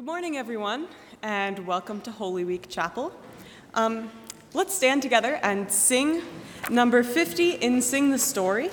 Good morning, everyone, and welcome to Holy Week Chapel. Um, let's stand together and sing number 50 in Sing the Story.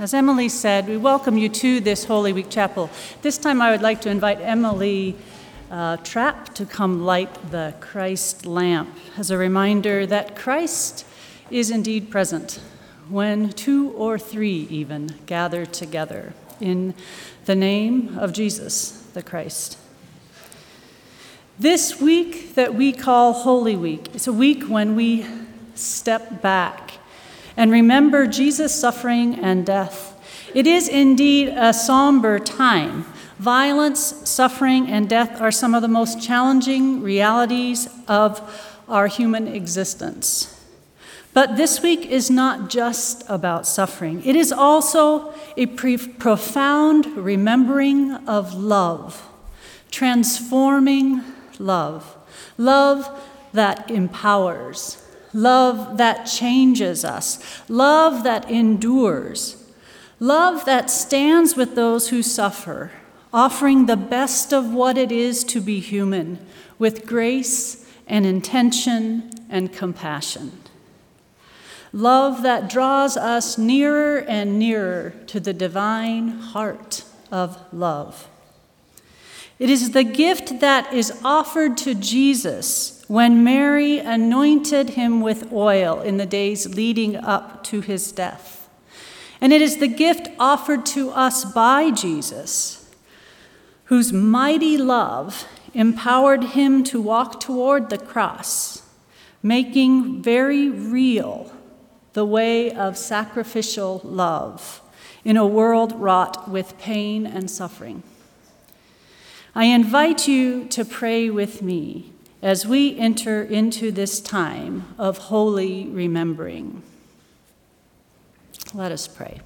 As Emily said, we welcome you to this Holy Week Chapel. This time I would like to invite Emily uh, Trapp to come light the Christ lamp as a reminder that Christ is indeed present when two or three even gather together in the name of Jesus the Christ. This week that we call Holy Week is a week when we step back and remember Jesus' suffering and death. It is indeed a somber time. Violence, suffering, and death are some of the most challenging realities of our human existence. But this week is not just about suffering, it is also a pre- profound remembering of love, transforming love, love that empowers, love that changes us, love that endures, love that stands with those who suffer, offering the best of what it is to be human with grace and intention and compassion. Love that draws us nearer and nearer to the divine heart of love. It is the gift that is offered to Jesus when Mary anointed him with oil in the days leading up to his death. And it is the gift offered to us by Jesus, whose mighty love empowered him to walk toward the cross, making very real the way of sacrificial love in a world wrought with pain and suffering. I invite you to pray with me as we enter into this time of holy remembering. Let us pray.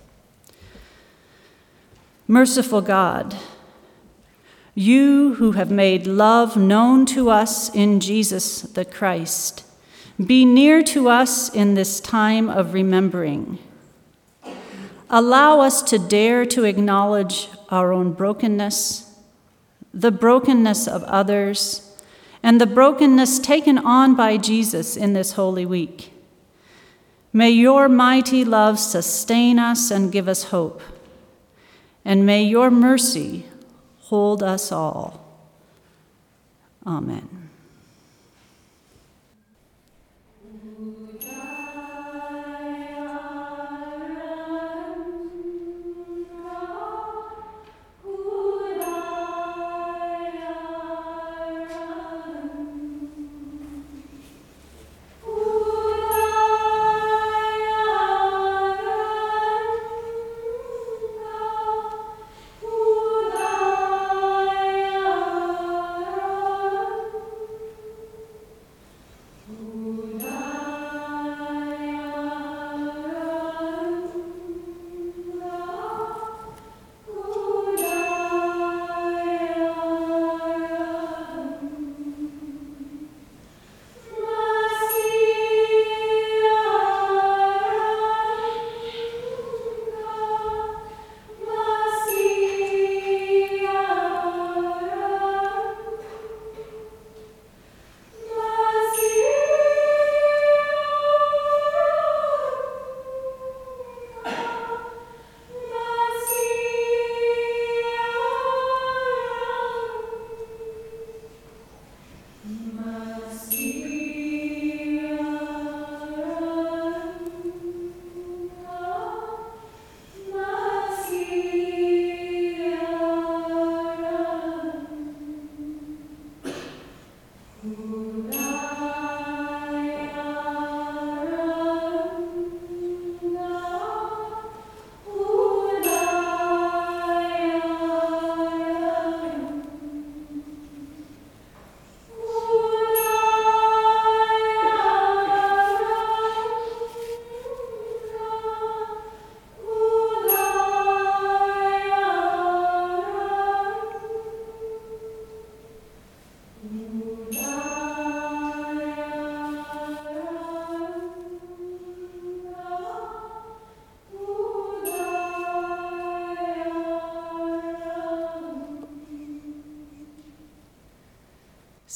Merciful God, you who have made love known to us in Jesus the Christ, be near to us in this time of remembering. Allow us to dare to acknowledge our own brokenness, the brokenness of others, and the brokenness taken on by Jesus in this Holy Week. May your mighty love sustain us and give us hope. And may your mercy hold us all. Amen.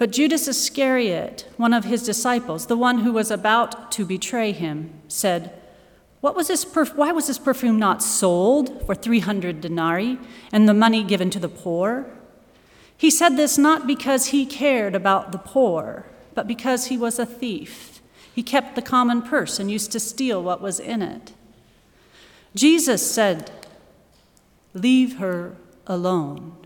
But Judas Iscariot, one of his disciples, the one who was about to betray him, said, what was this perf- Why was this perfume not sold for 300 denarii and the money given to the poor? He said this not because he cared about the poor, but because he was a thief. He kept the common purse and used to steal what was in it. Jesus said, Leave her alone.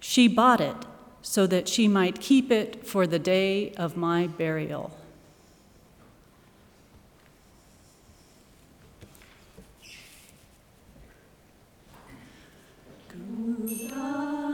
She bought it so that she might keep it for the day of my burial. Good.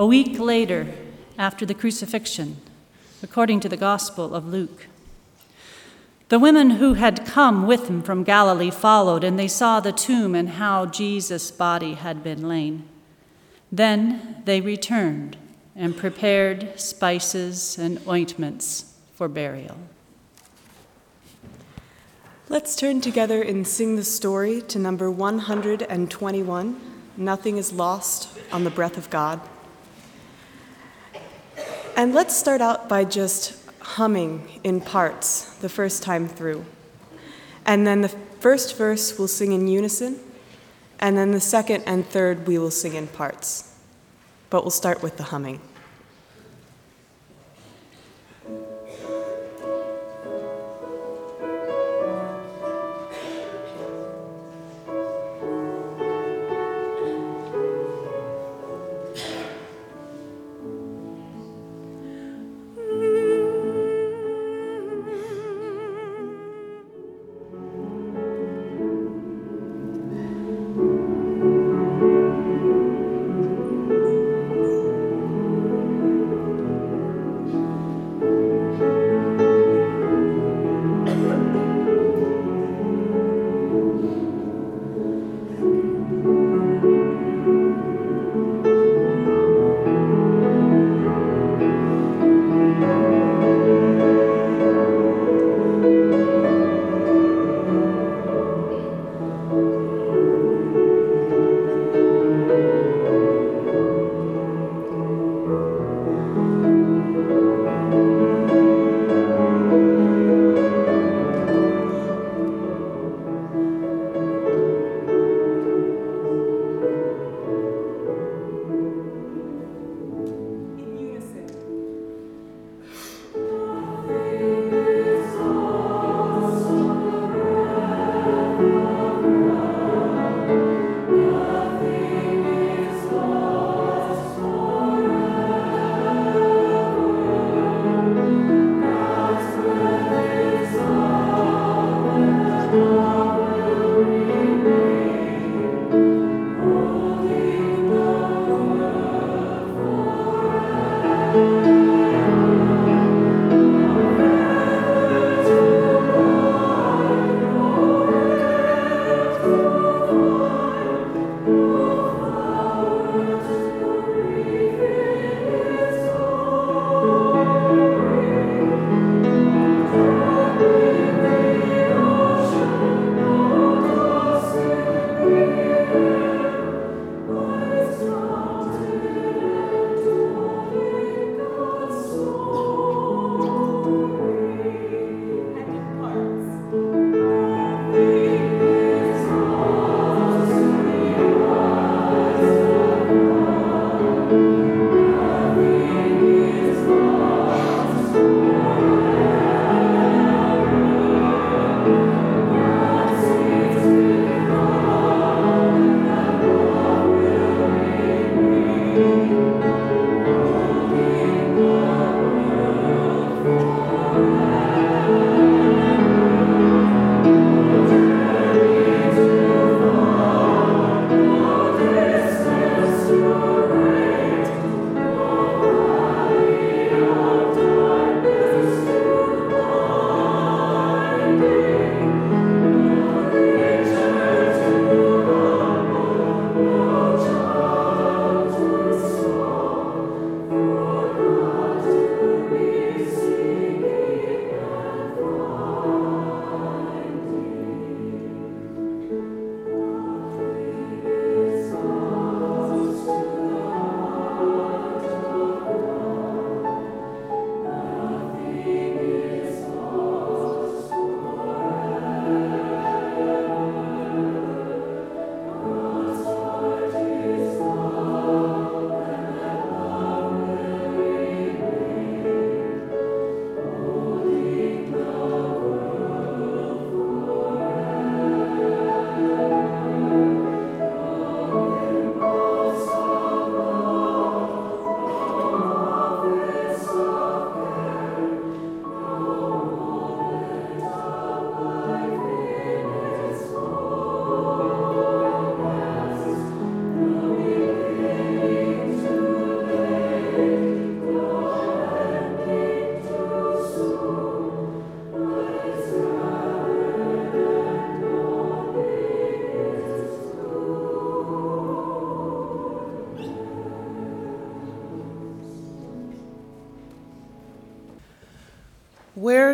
A week later after the crucifixion, according to the Gospel of Luke. The women who had come with him from Galilee followed, and they saw the tomb and how Jesus' body had been lain. Then they returned and prepared spices and ointments for burial. Let's turn together and sing the story to number 121 Nothing is Lost on the Breath of God. And let's start out by just humming in parts the first time through. And then the first verse we'll sing in unison, and then the second and third we will sing in parts. But we'll start with the humming.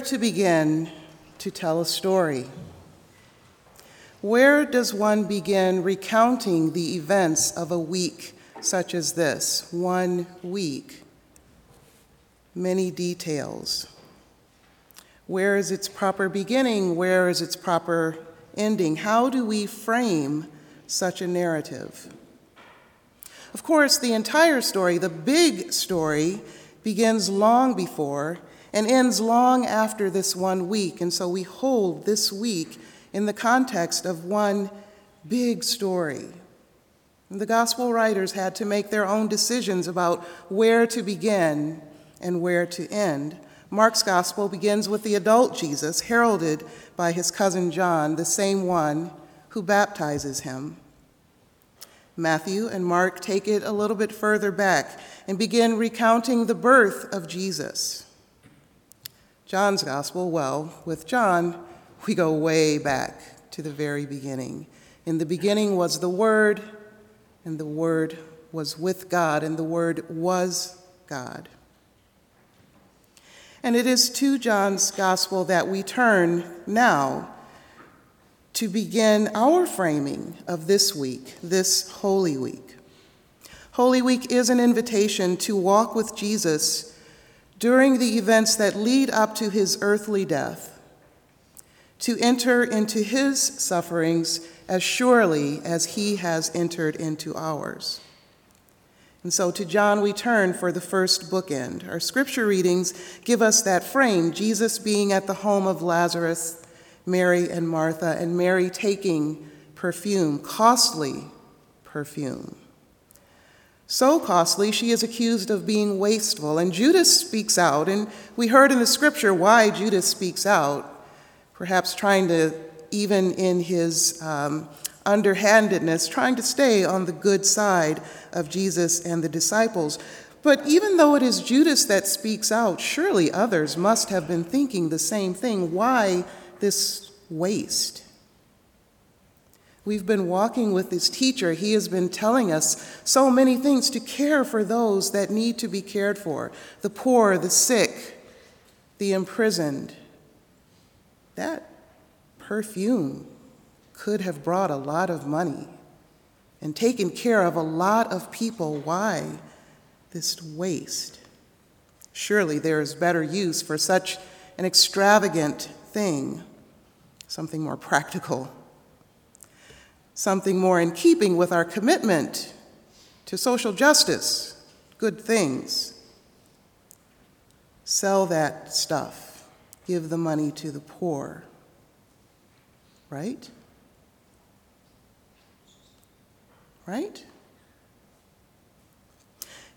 To begin to tell a story? Where does one begin recounting the events of a week such as this? One week. Many details. Where is its proper beginning? Where is its proper ending? How do we frame such a narrative? Of course, the entire story, the big story, begins long before and ends long after this one week. And so we hold this week in the context of one big story. And the gospel writers had to make their own decisions about where to begin and where to end. Mark's gospel begins with the adult Jesus, heralded by his cousin John, the same one who baptizes him. Matthew and Mark take it a little bit further back and begin recounting the birth of Jesus. John's gospel, well, with John, we go way back to the very beginning. In the beginning was the Word, and the Word was with God, and the Word was God. And it is to John's gospel that we turn now to begin our framing of this week, this Holy Week. Holy Week is an invitation to walk with Jesus during the events that lead up to his earthly death, to enter into his sufferings as surely as he has entered into ours. And so to John we turn for the first bookend. Our scripture readings give us that frame Jesus being at the home of Lazarus Mary and Martha, and Mary taking perfume, costly perfume. So costly, she is accused of being wasteful. And Judas speaks out, and we heard in the scripture why Judas speaks out, perhaps trying to, even in his um, underhandedness, trying to stay on the good side of Jesus and the disciples. But even though it is Judas that speaks out, surely others must have been thinking the same thing. Why this waste. We've been walking with this teacher. He has been telling us so many things to care for those that need to be cared for the poor, the sick, the imprisoned. That perfume could have brought a lot of money and taken care of a lot of people. Why this waste? Surely there is better use for such an extravagant thing, something more practical, something more in keeping with our commitment to social justice, good things. Sell that stuff, give the money to the poor, right? Right?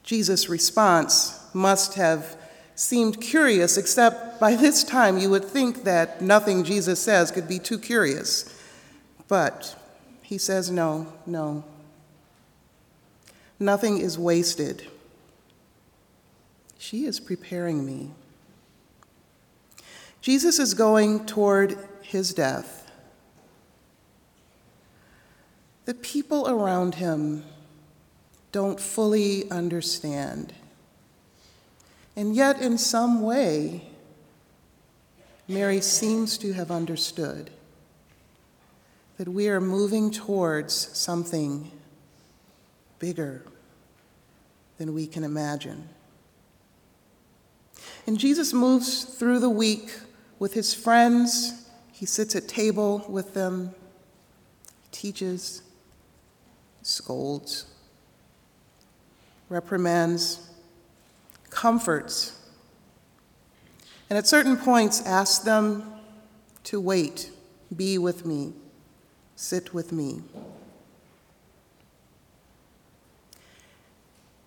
Jesus' response must have seemed curious, except by this time you would think that nothing Jesus says could be too curious. But he says, no, no. Nothing is wasted. She is preparing me. Jesus is going toward his death. The people around him don't fully understand. And yet, in some way, Mary seems to have understood that we are moving towards something bigger than we can imagine. And Jesus moves through the week with his friends. He sits at table with them, teaches, scolds, reprimands, comforts, and at certain points asks them to wait, be with me, sit with me.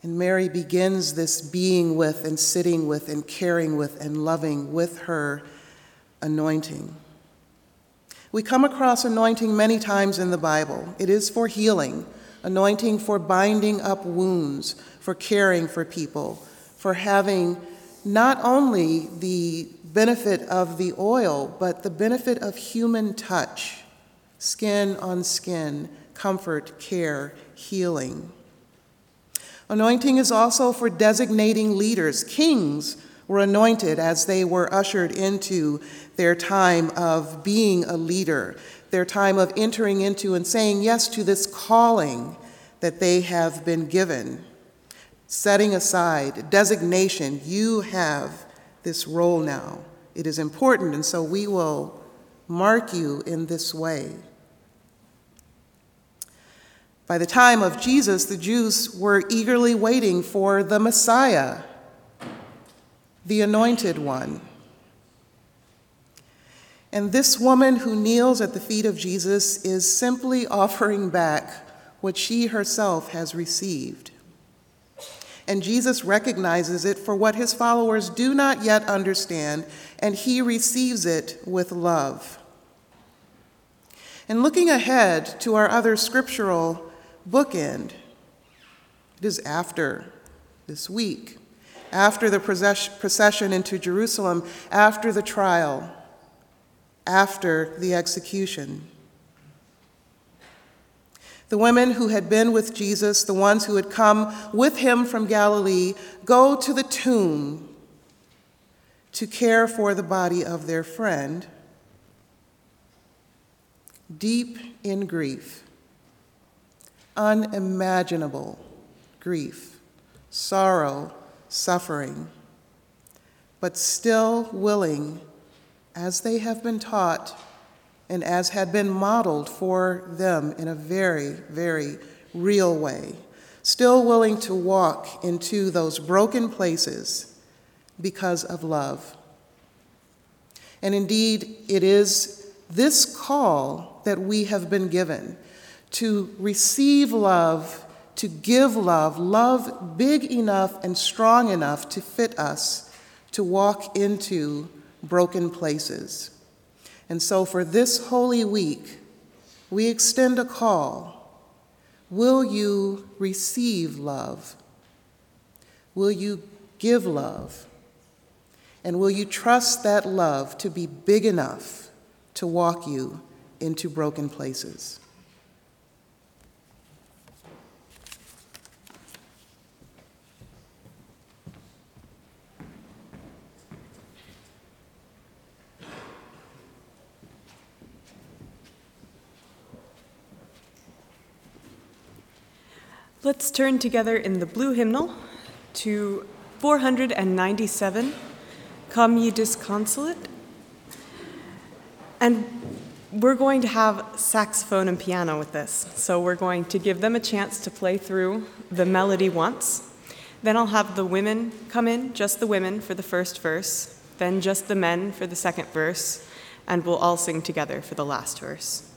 And Mary begins this being with and sitting with and caring with and loving with her anointing. We come across anointing many times in the Bible. It is for healing, anointing for binding up wounds, for caring for people, for having not only the benefit of the oil, but the benefit of human touch, skin on skin, comfort, care, healing. Anointing is also for designating leaders. Kings were anointed as they were ushered into their time of being a leader, their time of entering into and saying yes to this calling that they have been given. Setting aside designation, you have this role now. It is important, and so we will mark you in this way. By the time of Jesus, the Jews were eagerly waiting for the Messiah, the anointed one. And this woman who kneels at the feet of Jesus is simply offering back what she herself has received. And Jesus recognizes it for what his followers do not yet understand, and he receives it with love. And looking ahead to our other scriptural bookend, it is after this week, after the procession into Jerusalem, after the trial, after the execution. The women who had been with Jesus, the ones who had come with him from Galilee, go to the tomb to care for the body of their friend, deep in grief, unimaginable grief, sorrow, suffering, but still willing, as they have been taught and as had been modeled for them in a very, very real way, still willing to walk into those broken places because of love. And indeed, it is this call that we have been given to receive love, to give love, love big enough and strong enough to fit us to walk into broken places. And so for this Holy Week, we extend a call. Will you receive love? Will you give love? And will you trust that love to be big enough to walk you into broken places? Let's turn together in the blue hymnal to 497, Come Ye Disconsolate. And we're going to have saxophone and piano with this. So we're going to give them a chance to play through the melody once. Then I'll have the women come in, just the women for the first verse, then just the men for the second verse, and we'll all sing together for the last verse.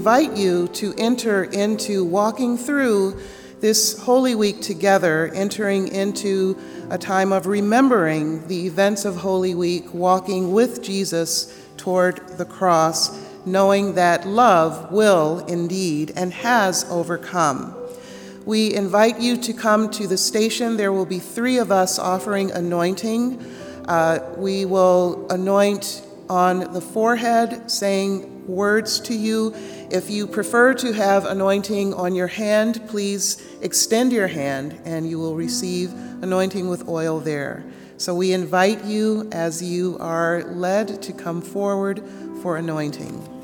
Invite you to enter into walking through this Holy Week together, entering into a time of remembering the events of Holy Week, walking with Jesus toward the cross, knowing that love will indeed and has overcome. We invite you to come to the station. There will be three of us offering anointing. Uh, we will anoint on the forehead, saying words to you. If you prefer to have anointing on your hand, please extend your hand and you will receive anointing with oil there. So we invite you as you are led to come forward for anointing.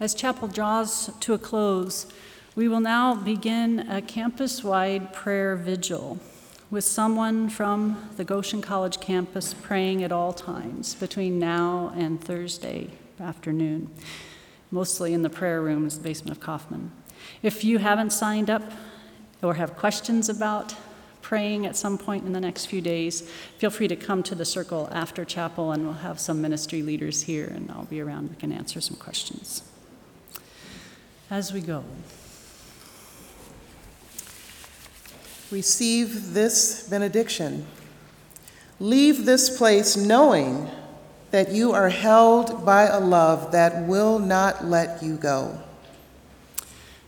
As chapel draws to a close, we will now begin a campus wide prayer vigil with someone from the Goshen College campus praying at all times between now and Thursday afternoon, mostly in the prayer rooms, the basement of Kaufman. If you haven't signed up or have questions about praying at some point in the next few days, feel free to come to the circle after chapel and we'll have some ministry leaders here and I'll be around. We can answer some questions. As we go, Receive this benediction. Leave this place knowing that you are held by a love that will not let you go.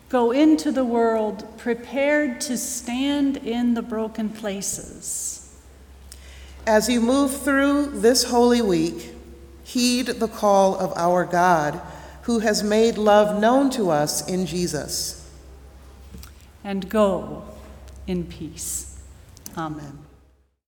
go into the world prepared to stand in the broken places. As you move through this holy week, heed the call of our God, who has made love known to us in Jesus. and go in peace. Amen.